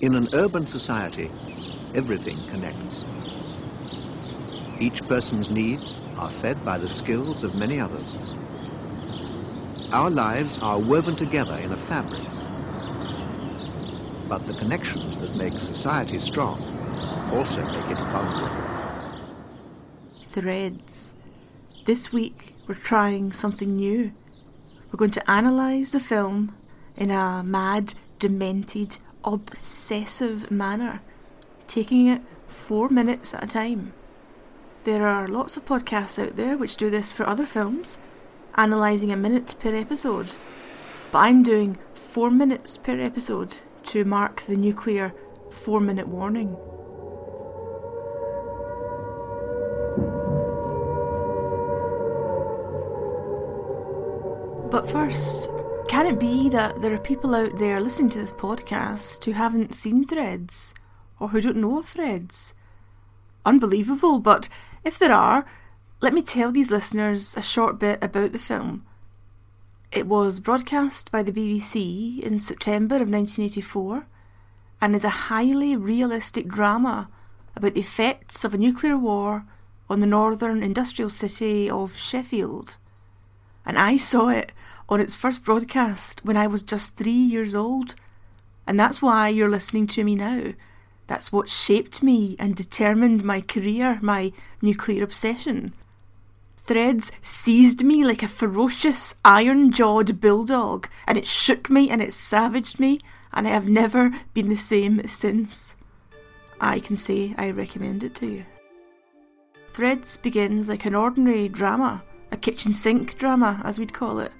In an urban society, everything connects. Each person's needs are fed by the skills of many others. Our lives are woven together in a fabric. But the connections that make society strong also make it vulnerable. Threads. This week we're trying something new. We're going to analyse the film in a mad, demented, obsessive manner, taking it four minutes at a time. There are lots of podcasts out there which do this for other films, analysing a minute per episode. But I'm doing four minutes per episode to mark the nuclear four minute warning. But first, can it be that there are people out there listening to this podcast who haven't seen threads or who don't know of threads? Unbelievable, but if there are, let me tell these listeners a short bit about the film. It was broadcast by the BBC in September of 1984 and is a highly realistic drama about the effects of a nuclear war on the northern industrial city of Sheffield. And I saw it on its first broadcast when I was just three years old. And that's why you're listening to me now. That's what shaped me and determined my career, my nuclear obsession. Threads seized me like a ferocious, iron jawed bulldog, and it shook me and it savaged me, and I have never been the same since. I can say I recommend it to you. Threads begins like an ordinary drama, a kitchen sink drama, as we'd call it.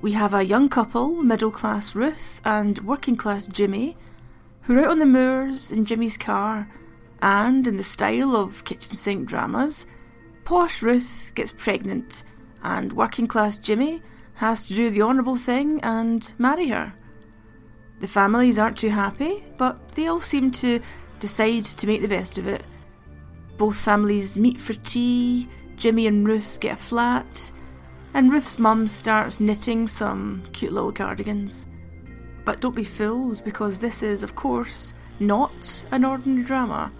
We have a young couple, middle class Ruth and working class Jimmy, who are out on the moors in Jimmy's car, and in the style of kitchen sink dramas, posh Ruth gets pregnant, and working class Jimmy has to do the honourable thing and marry her. The families aren't too happy, but they all seem to decide to make the best of it. Both families meet for tea, Jimmy and Ruth get a flat, and Ruth's mum starts knitting some cute little cardigans. But don't be fooled, because this is, of course, not an ordinary drama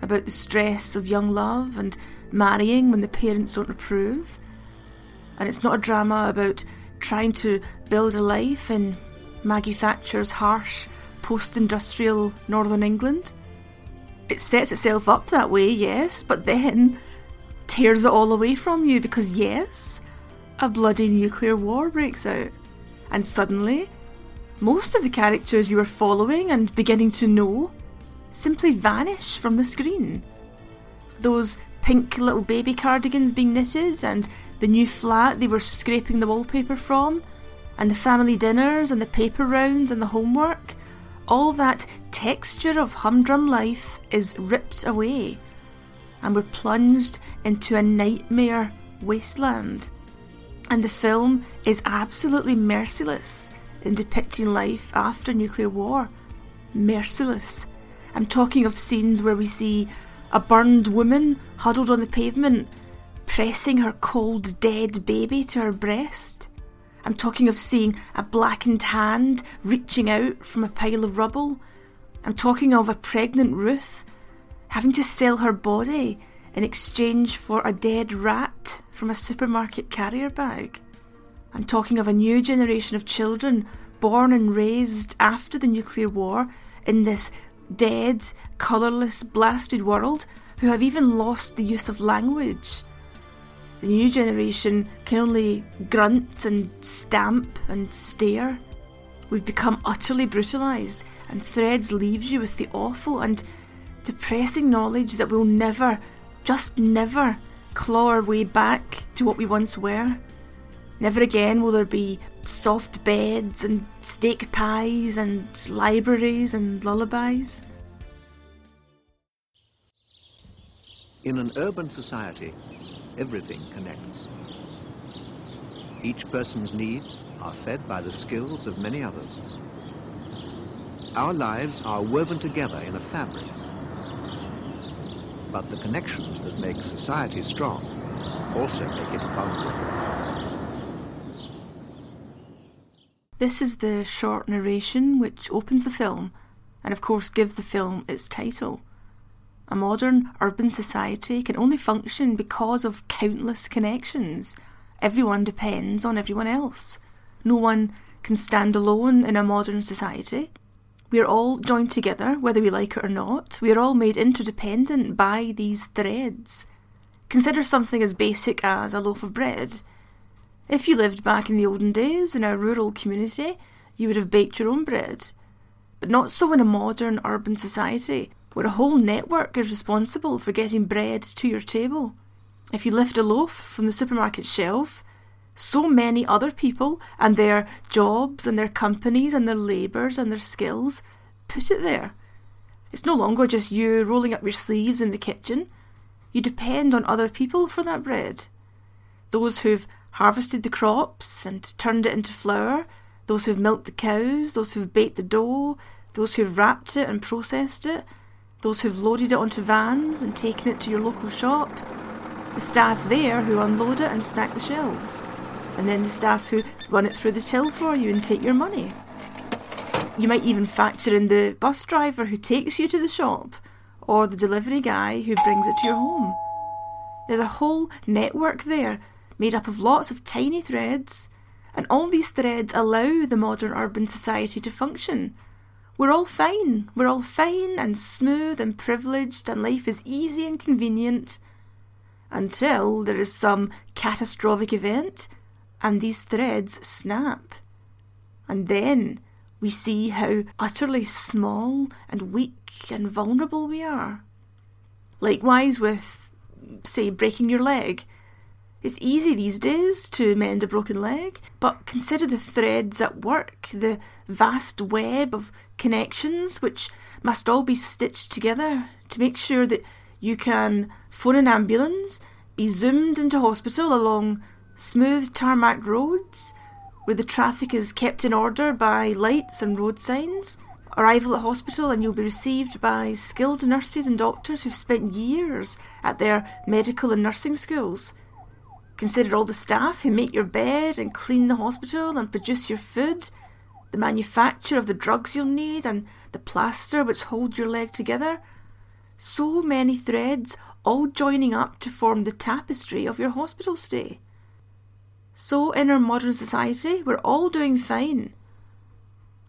about the stress of young love and marrying when the parents don't approve. And it's not a drama about trying to build a life in Maggie Thatcher's harsh post industrial northern England. It sets itself up that way, yes, but then tears it all away from you because, yes, a bloody nuclear war breaks out. And suddenly, most of the characters you are following and beginning to know simply vanish from the screen. Those pink little baby cardigans being knitted, and the new flat they were scraping the wallpaper from, and the family dinners, and the paper rounds, and the homework, all that texture of humdrum life is ripped away, and we're plunged into a nightmare wasteland. And the film is absolutely merciless in depicting life after nuclear war. Merciless. I'm talking of scenes where we see a burned woman huddled on the pavement, pressing her cold, dead baby to her breast. I'm talking of seeing a blackened hand reaching out from a pile of rubble. I'm talking of a pregnant Ruth having to sell her body in exchange for a dead rat from a supermarket carrier bag. I'm talking of a new generation of children born and raised after the nuclear war in this dead, colourless, blasted world who have even lost the use of language. The new generation can only grunt and stamp and stare. We've become utterly brutalised, and Threads leaves you with the awful and depressing knowledge that we'll never, just never claw our way back to what we once were. Never again will there be soft beds and steak pies and libraries and lullabies. In an urban society, everything connects. Each person's needs are fed by the skills of many others. Our lives are woven together in a fabric but the connections that make society strong also make it vulnerable. This is the short narration which opens the film and of course gives the film its title. A modern urban society can only function because of countless connections. Everyone depends on everyone else. No one can stand alone in a modern society. We are all joined together, whether we like it or not. We are all made interdependent by these threads. Consider something as basic as a loaf of bread. If you lived back in the olden days in a rural community, you would have baked your own bread. But not so in a modern urban society, where a whole network is responsible for getting bread to your table. If you lift a loaf from the supermarket shelf, so many other people and their jobs and their companies and their labours and their skills put it there. It's no longer just you rolling up your sleeves in the kitchen. You depend on other people for that bread. Those who've harvested the crops and turned it into flour, those who've milked the cows, those who've baked the dough, those who've wrapped it and processed it, those who've loaded it onto vans and taken it to your local shop, the staff there who unload it and stack the shelves and then the staff who run it through the till for you and take your money. You might even factor in the bus driver who takes you to the shop, or the delivery guy who brings it to your home. There's a whole network there made up of lots of tiny threads, and all these threads allow the modern urban society to function. We're all fine. We're all fine and smooth and privileged, and life is easy and convenient until there is some catastrophic event and these threads snap. And then we see how utterly small and weak and vulnerable we are. Likewise, with, say, breaking your leg. It's easy these days to mend a broken leg, but consider the threads at work, the vast web of connections which must all be stitched together to make sure that you can phone an ambulance, be zoomed into hospital along smooth tarmac roads, where the traffic is kept in order by lights and road signs. Arrival at hospital, and you'll be received by skilled nurses and doctors who've spent years at their medical and nursing schools. Consider all the staff who make your bed and clean the hospital and produce your food, the manufacture of the drugs you'll need, and the plaster which holds your leg together. So many threads all joining up to form the tapestry of your hospital stay. So, in our modern society, we're all doing fine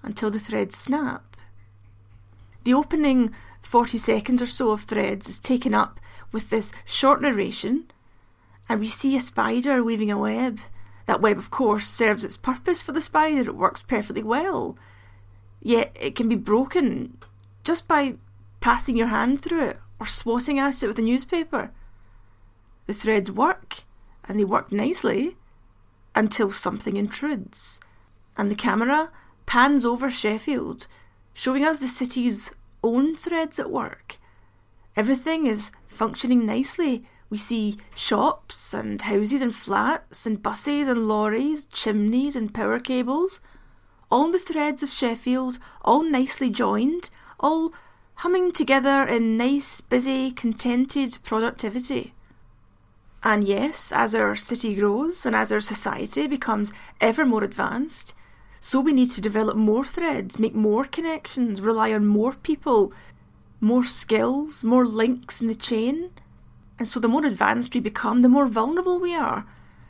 until the threads snap. The opening 40 seconds or so of threads is taken up with this short narration, and we see a spider weaving a web. That web, of course, serves its purpose for the spider, it works perfectly well. Yet it can be broken just by passing your hand through it or swatting at it with a newspaper. The threads work, and they work nicely, until something intrudes, and the camera pans over Sheffield, showing us the city's own threads at work. Everything is functioning nicely. We see shops and houses and flats and buses and lorries, chimneys and power cables. All the threads of Sheffield, all nicely joined, all humming together in nice, busy, contented productivity. And yes, as our city grows and as our society becomes ever more advanced, so we need to develop more threads, make more connections, rely on more people, more skills, more links in the chain. And so the more advanced we become, the more vulnerable we are.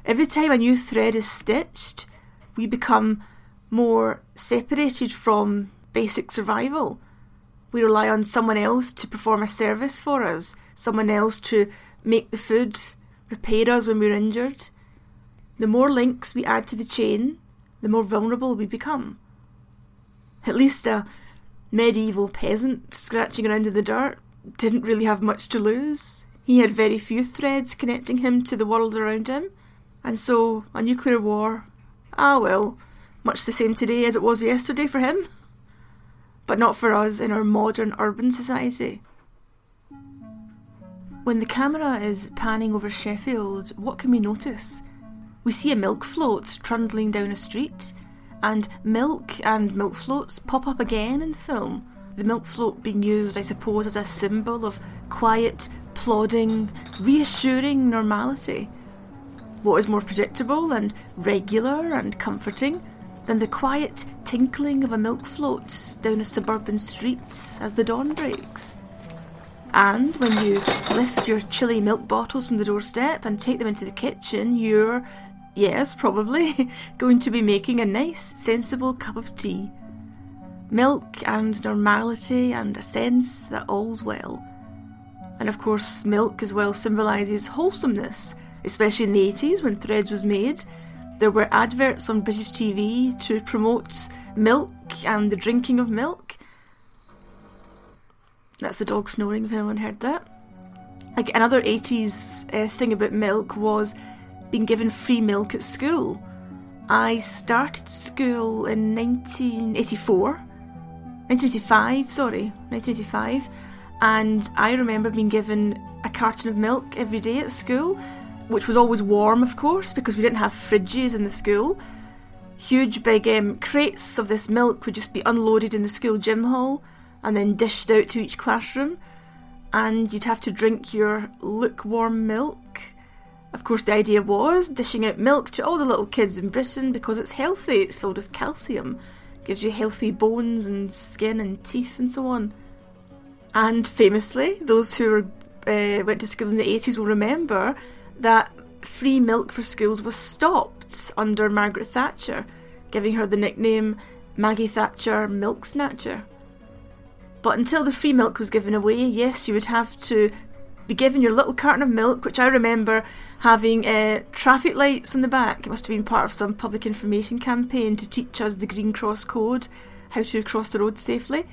Every time a new thread is stitched, we become more separated from basic survival. We rely on someone else to perform a service for us, someone else to make the food, repair us when we're injured. The more links we add to the chain, the more vulnerable we become. At least a medieval peasant scratching around in the dirt didn't really have much to lose. He had very few threads connecting him to the world around him, and so a nuclear war, ah well, much the same today as it was yesterday for him. But not for us in our modern urban society. When the camera is panning over Sheffield, what can we notice? We see a milk float trundling down a street, and milk and milk floats pop up again in the film. The milk float being used, I suppose, as a symbol of quiet, plodding, reassuring normality. What is more predictable and regular and comforting than the quiet tinkling of a milk float down a suburban street as the dawn breaks. And when you lift your chilly milk bottles from the doorstep and take them into the kitchen, you're, yes, probably, going to be making a nice, sensible cup of tea. Milk and normality and a sense that all's well. And of course, milk as well symbolises wholesomeness, especially in the 80s when Threads was made. There were adverts on British TV to promote milk and the drinking of milk. That's the dog snoring, if anyone heard that. Like another 80s uh, thing about milk was being given free milk at school. I started school in 1984, 1985, sorry, 1985, and I remember being given a carton of milk every day at school, which was always warm, of course, because we didn't have fridges in the school. Huge big um, crates of this milk would just be unloaded in the school gym hall and then dished out to each classroom, and you'd have to drink your lukewarm milk. Of course, the idea was dishing out milk to all the little kids in Britain because it's healthy, it's filled with calcium, gives you healthy bones and skin and teeth and so on. And famously, those who were, uh, went to school in the 80s will remember that free milk for schools was stopped under Margaret Thatcher, giving her the nickname Maggie Thatcher Milk Snatcher. But until the free milk was given away, yes, you would have to be given your little carton of milk, which I remember having uh, traffic lights on the back. It must have been part of some public information campaign to teach us the Green Cross code, how to cross the road safely.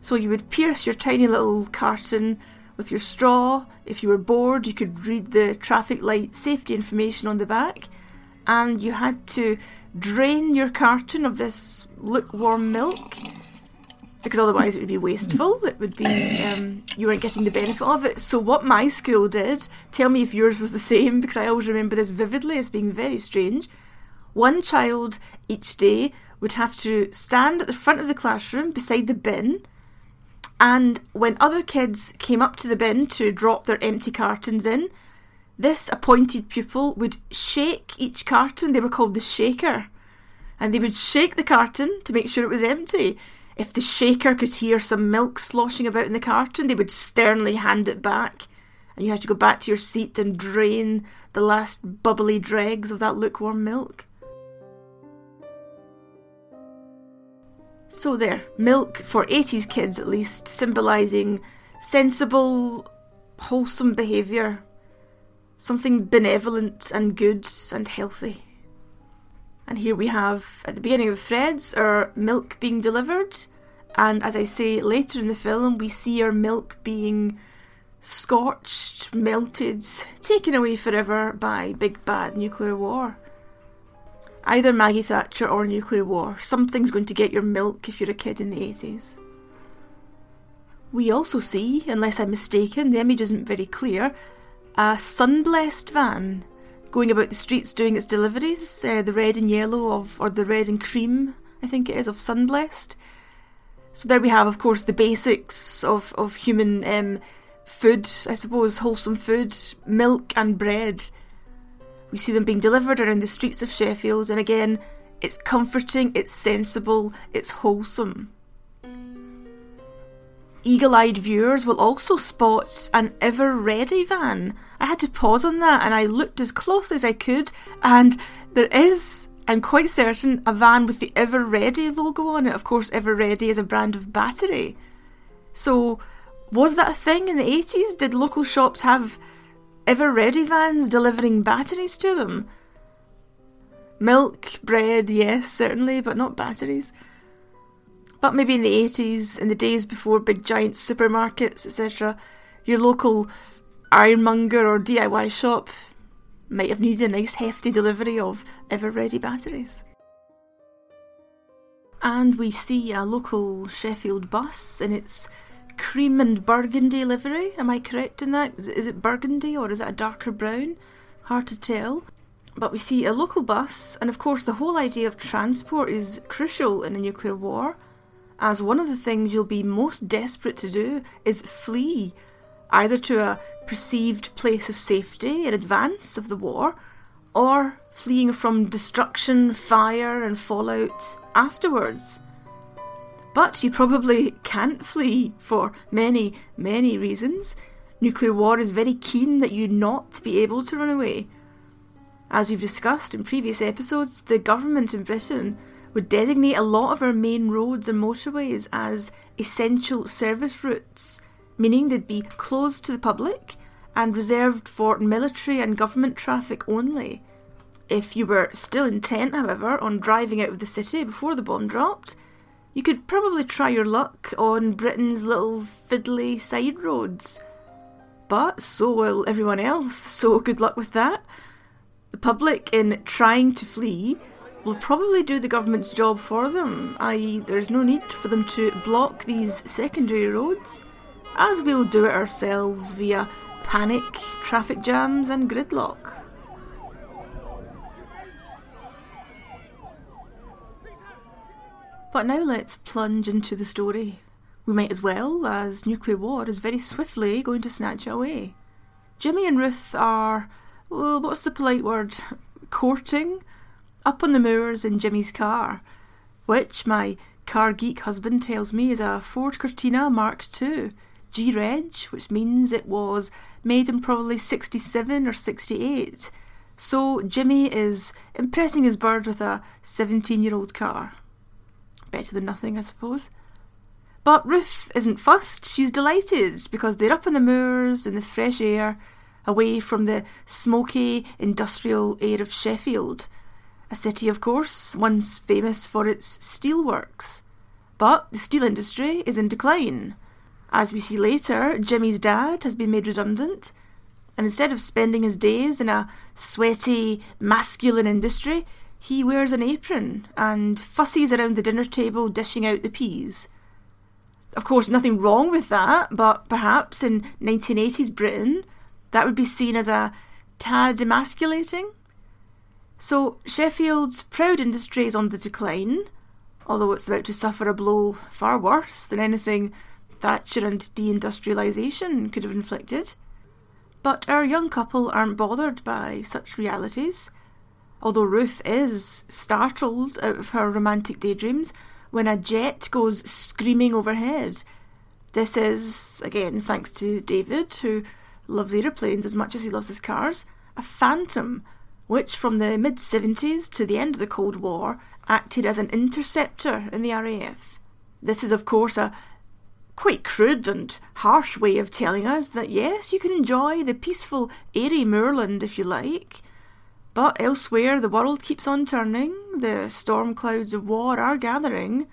So you would pierce your tiny little carton with your straw. If you were bored, you could read the traffic light safety information on the back, and you had to drain your carton of this lukewarm milk because otherwise it would be wasteful. It would be um, you weren't getting the benefit of it. So what my school did, tell me if yours was the same, because I always remember this vividly as being very strange. One child each day would have to stand at the front of the classroom beside the bin, and when other kids came up to the bin to drop their empty cartons in, this appointed pupil would shake each carton. They were called the shaker. And they would shake the carton to make sure it was empty. If the shaker could hear some milk sloshing about in the carton, they would sternly hand it back, and you had to go back to your seat and drain the last bubbly dregs of that lukewarm milk. So, there, milk for 80s kids at least, symbolising sensible, wholesome behaviour, something benevolent and good and healthy. And here we have, at the beginning of Threads, our milk being delivered. And as I say later in the film, we see our milk being scorched, melted, taken away forever by big bad nuclear war. Either Maggie Thatcher or nuclear war. Something's going to get your milk if you're a kid in the 80s. We also see, unless I'm mistaken, the image isn't very clear, a Sunblest van going about the streets doing its deliveries, uh, the red and yellow of, or the red and cream, I think it is, of Sunblest. So there we have, of course, the basics of, of human um, food, I suppose, wholesome food, milk and bread. We see them being delivered around the streets of Sheffield, and again, it's comforting, it's sensible, it's wholesome. Eagle eyed viewers will also spot an Ever Ready van. I had to pause on that and I looked as close as I could, and there is, I'm quite certain, a van with the Ever Ready logo on it. Of course, Ever Ready is a brand of battery. So, was that a thing in the 80s? Did local shops have Ever Ready vans delivering batteries to them? Milk, bread, yes, certainly, but not batteries. But maybe in the 80s, in the days before big giant supermarkets, etc., your local ironmonger or DIY shop might have needed a nice hefty delivery of ever ready batteries. And we see a local Sheffield bus in its cream and burgundy livery. Am I correct in that? Is it, is it burgundy or is it a darker brown? Hard to tell. But we see a local bus, and of course, the whole idea of transport is crucial in a nuclear war as one of the things you'll be most desperate to do is flee, either to a perceived place of safety in advance of the war, or fleeing from destruction, fire, and fallout afterwards. But you probably can't flee for many, many reasons. Nuclear war is very keen that you not be able to run away. As we've discussed in previous episodes, the government in Britain would designate a lot of our main roads and motorways as essential service routes, meaning they'd be closed to the public and reserved for military and government traffic only. If you were still intent, however, on driving out of the city before the bomb dropped, you could probably try your luck on Britain's little fiddly side roads. But so will everyone else, so good luck with that. The public, in trying to flee, will probably do the government's job for them, i.e., there's no need for them to block these secondary roads, as we'll do it ourselves via panic, traffic jams, and gridlock. But now let's plunge into the story. We might as well, as nuclear war is very swiftly going to snatch away. Jimmy and Ruth are, well, what's the polite word? Courting? Up on the moors in Jimmy's car, which my car geek husband tells me is a Ford Cortina Mark II, G Reg, which means it was made in probably 67 or 68. So Jimmy is impressing his bird with a 17 year old car. Better than nothing, I suppose. But Ruth isn't fussed, she's delighted because they're up in the moors in the fresh air, away from the smoky industrial air of Sheffield. A city, of course, once famous for its steelworks. But the steel industry is in decline. As we see later, Jimmy's dad has been made redundant, and instead of spending his days in a sweaty, masculine industry, he wears an apron and fusses around the dinner table dishing out the peas. Of course, nothing wrong with that, but perhaps in 1980s Britain, that would be seen as a tad emasculating. So, Sheffield's proud industry is on the decline, although it's about to suffer a blow far worse than anything Thatcher and deindustrialisation could have inflicted. But our young couple aren't bothered by such realities, although Ruth is startled out of her romantic daydreams when a jet goes screaming overhead. This is, again, thanks to David, who loves aeroplanes as much as he loves his cars, a phantom, which from the mid 70s to the end of the Cold War acted as an interceptor in the RAF. This is, of course, a quite crude and harsh way of telling us that yes, you can enjoy the peaceful, airy moorland if you like, but elsewhere the world keeps on turning, the storm clouds of war are gathering,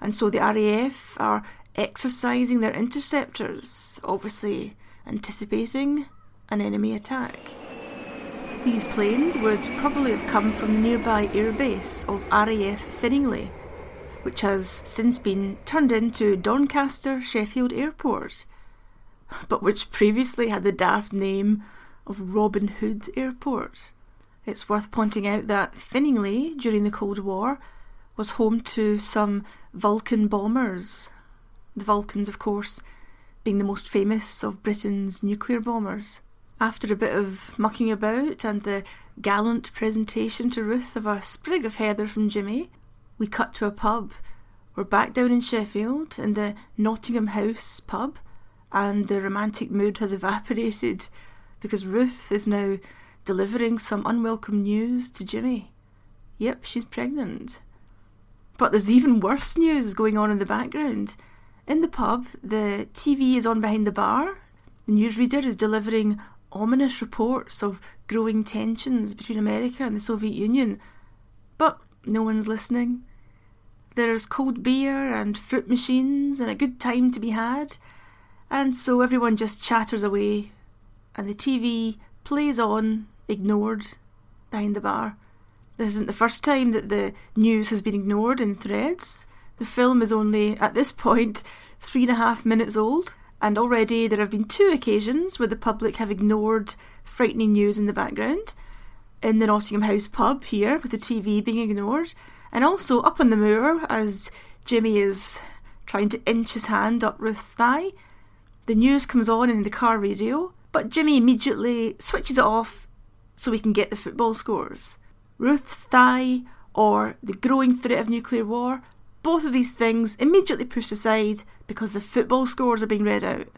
and so the RAF are exercising their interceptors, obviously anticipating an enemy attack. These planes would probably have come from the nearby airbase of RAF Finningley which has since been turned into Doncaster Sheffield Airport, but which previously had the daft name of Robin Hood Airport. It's worth pointing out that Finningley, during the Cold War, was home to some Vulcan bombers. The Vulcans, of course, being the most famous of Britain's nuclear bombers. After a bit of mucking about and the gallant presentation to Ruth of a sprig of heather from Jimmy, we cut to a pub. We're back down in Sheffield in the Nottingham House pub, and the romantic mood has evaporated because Ruth is now delivering some unwelcome news to Jimmy. Yep, she's pregnant. But there's even worse news going on in the background. In the pub, the TV is on behind the bar. The newsreader is delivering ominous reports of growing tensions between America and the Soviet Union. But no one's listening. There's cold beer and fruit machines and a good time to be had, and so everyone just chatters away, and the TV plays on, ignored, behind the bar. This isn't the first time that the news has been ignored in threads. The film is only, at this point, three and a half minutes old, and already there have been two occasions where the public have ignored frightening news in the background. In the Nottingham House pub here, with the TV being ignored, and also up on the moor, as Jimmy is trying to inch his hand up Ruth's thigh, the news comes on in the car radio, but Jimmy immediately switches it off, so we can get the football scores. Ruth's thigh or the growing threat of nuclear war, both of these things immediately pushed aside because the football scores are being read out.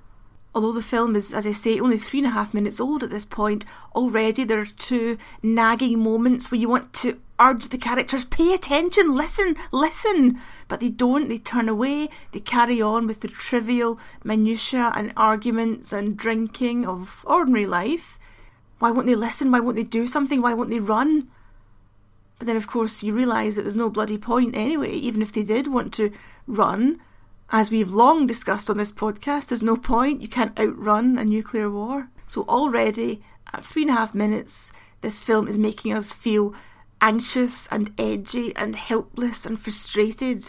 Although the film is, as I say, only three and a half minutes old at this point, already there are two nagging moments where you want to urge the characters, pay attention, listen, listen. But they don't, they turn away, they carry on with the trivial minutiae and arguments and drinking of ordinary life. Why won't they listen? Why won't they do something? Why won't they run? But then, of course, you realise that there's no bloody point anyway, even if they did want to run as we've long discussed on this podcast, there's no point. You can't outrun a nuclear war. So, already at three and a half minutes, this film is making us feel anxious and edgy and helpless and frustrated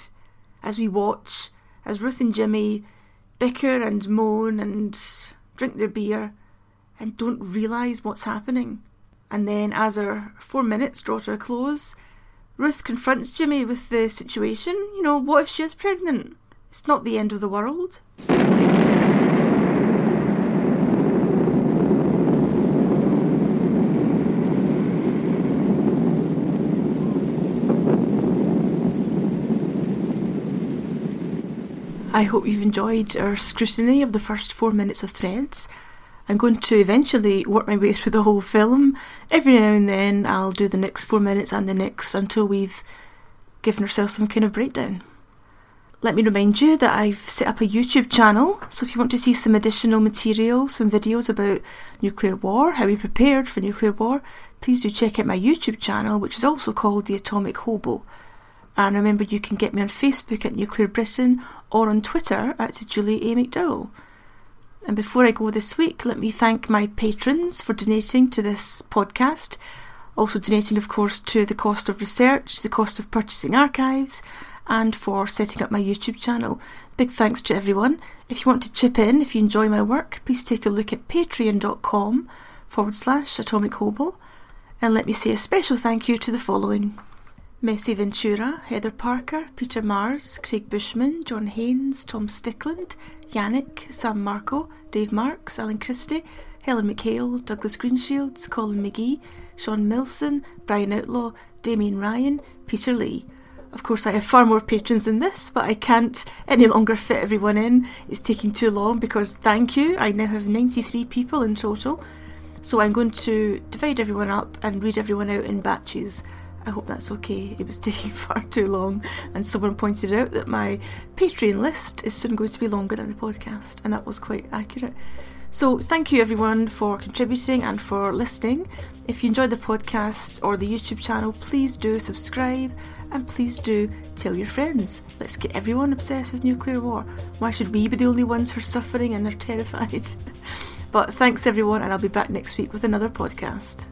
as we watch as Ruth and Jimmy bicker and moan and drink their beer and don't realise what's happening. And then, as our four minutes draw to a close, Ruth confronts Jimmy with the situation. You know, what if she is pregnant? It's not the end of the world. I hope you've enjoyed our scrutiny of the first four minutes of Threads. I'm going to eventually work my way through the whole film. Every now and then I'll do the next four minutes and the next until we've given ourselves some kind of breakdown. Let me remind you that I've set up a YouTube channel, so if you want to see some additional material, some videos about nuclear war, how we prepared for nuclear war, please do check out my YouTube channel, which is also called The Atomic Hobo. And remember, you can get me on Facebook at Nuclear Britain or on Twitter at Julie A. McDowall. And before I go this week, let me thank my patrons for donating to this podcast. Also, donating, of course, to the cost of research, the cost of purchasing archives, and for setting up my YouTube channel. Big thanks to everyone. If you want to chip in, if you enjoy my work, please take a look at patreon.com forward slash atomic hobo. And let me say a special thank you to the following. Messi Ventura, Heather Parker, Peter Mars, Craig Bushman, John Haynes, Tom Stickland, Yannick, Sam Marco, Dave Marks, Alan Christie, Helen McHale, Douglas Greenshields, Colin McGee, Sean Milson, Brian Outlaw, Damien Ryan, Peter Lee. Of course, I have far more patrons than this, but I can't any longer fit everyone in. It's taking too long because, thank you, I now have 93 people in total. So I'm going to divide everyone up and read everyone out in batches. I hope that's okay. It was taking far too long, and someone pointed out that my Patreon list is soon going to be longer than the podcast, and that was quite accurate. So, thank you everyone for contributing and for listening. If you enjoyed the podcast or the YouTube channel, please do subscribe and please do tell your friends. Let's get everyone obsessed with nuclear war. Why should we be the only ones who are suffering and are terrified? but thanks everyone, and I'll be back next week with another podcast.